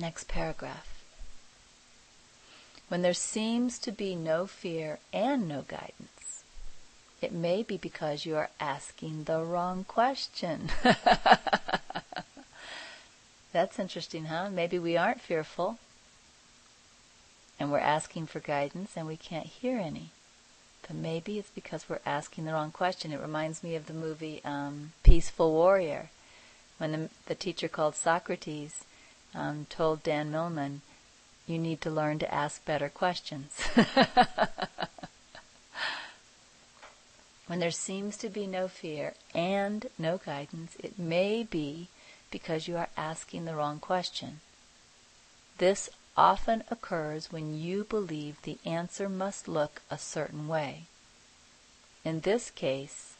Next paragraph. When there seems to be no fear and no guidance, it may be because you are asking the wrong question. That's interesting, huh? Maybe we aren't fearful and we're asking for guidance and we can't hear any. But maybe it's because we're asking the wrong question. It reminds me of the movie um, Peaceful Warrior, when the, the teacher called Socrates um, told Dan Millman, you need to learn to ask better questions. when there seems to be no fear and no guidance, it may be because you are asking the wrong question. This often occurs when you believe the answer must look a certain way. In this case,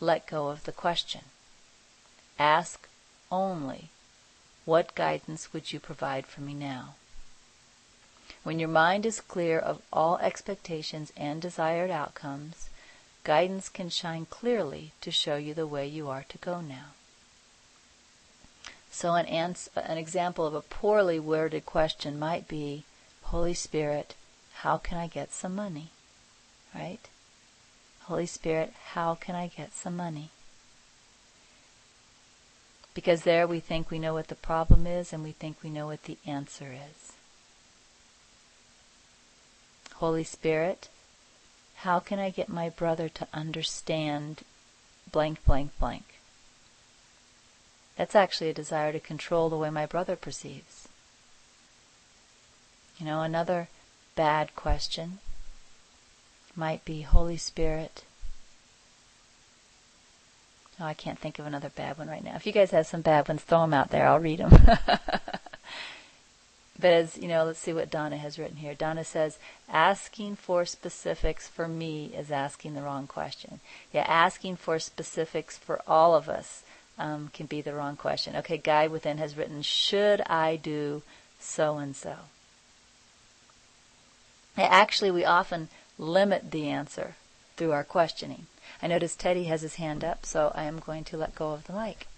let go of the question. Ask only, what guidance would you provide for me now? When your mind is clear of all expectations and desired outcomes, guidance can shine clearly to show you the way you are to go now. So an, ans- an example of a poorly worded question might be, Holy Spirit, how can I get some money? Right? Holy Spirit, how can I get some money? Because there we think we know what the problem is and we think we know what the answer is. Holy Spirit, how can I get my brother to understand blank, blank, blank? That's actually a desire to control the way my brother perceives. You know, another bad question might be Holy Spirit. Oh, I can't think of another bad one right now. If you guys have some bad ones, throw them out there. I'll read them. but as you know, let's see what Donna has written here. Donna says, asking for specifics for me is asking the wrong question. Yeah, asking for specifics for all of us um, can be the wrong question. Okay, Guy within has written, should I do so and so? Actually, we often limit the answer through our questioning. I notice Teddy has his hand up, so I am going to let go of the mic.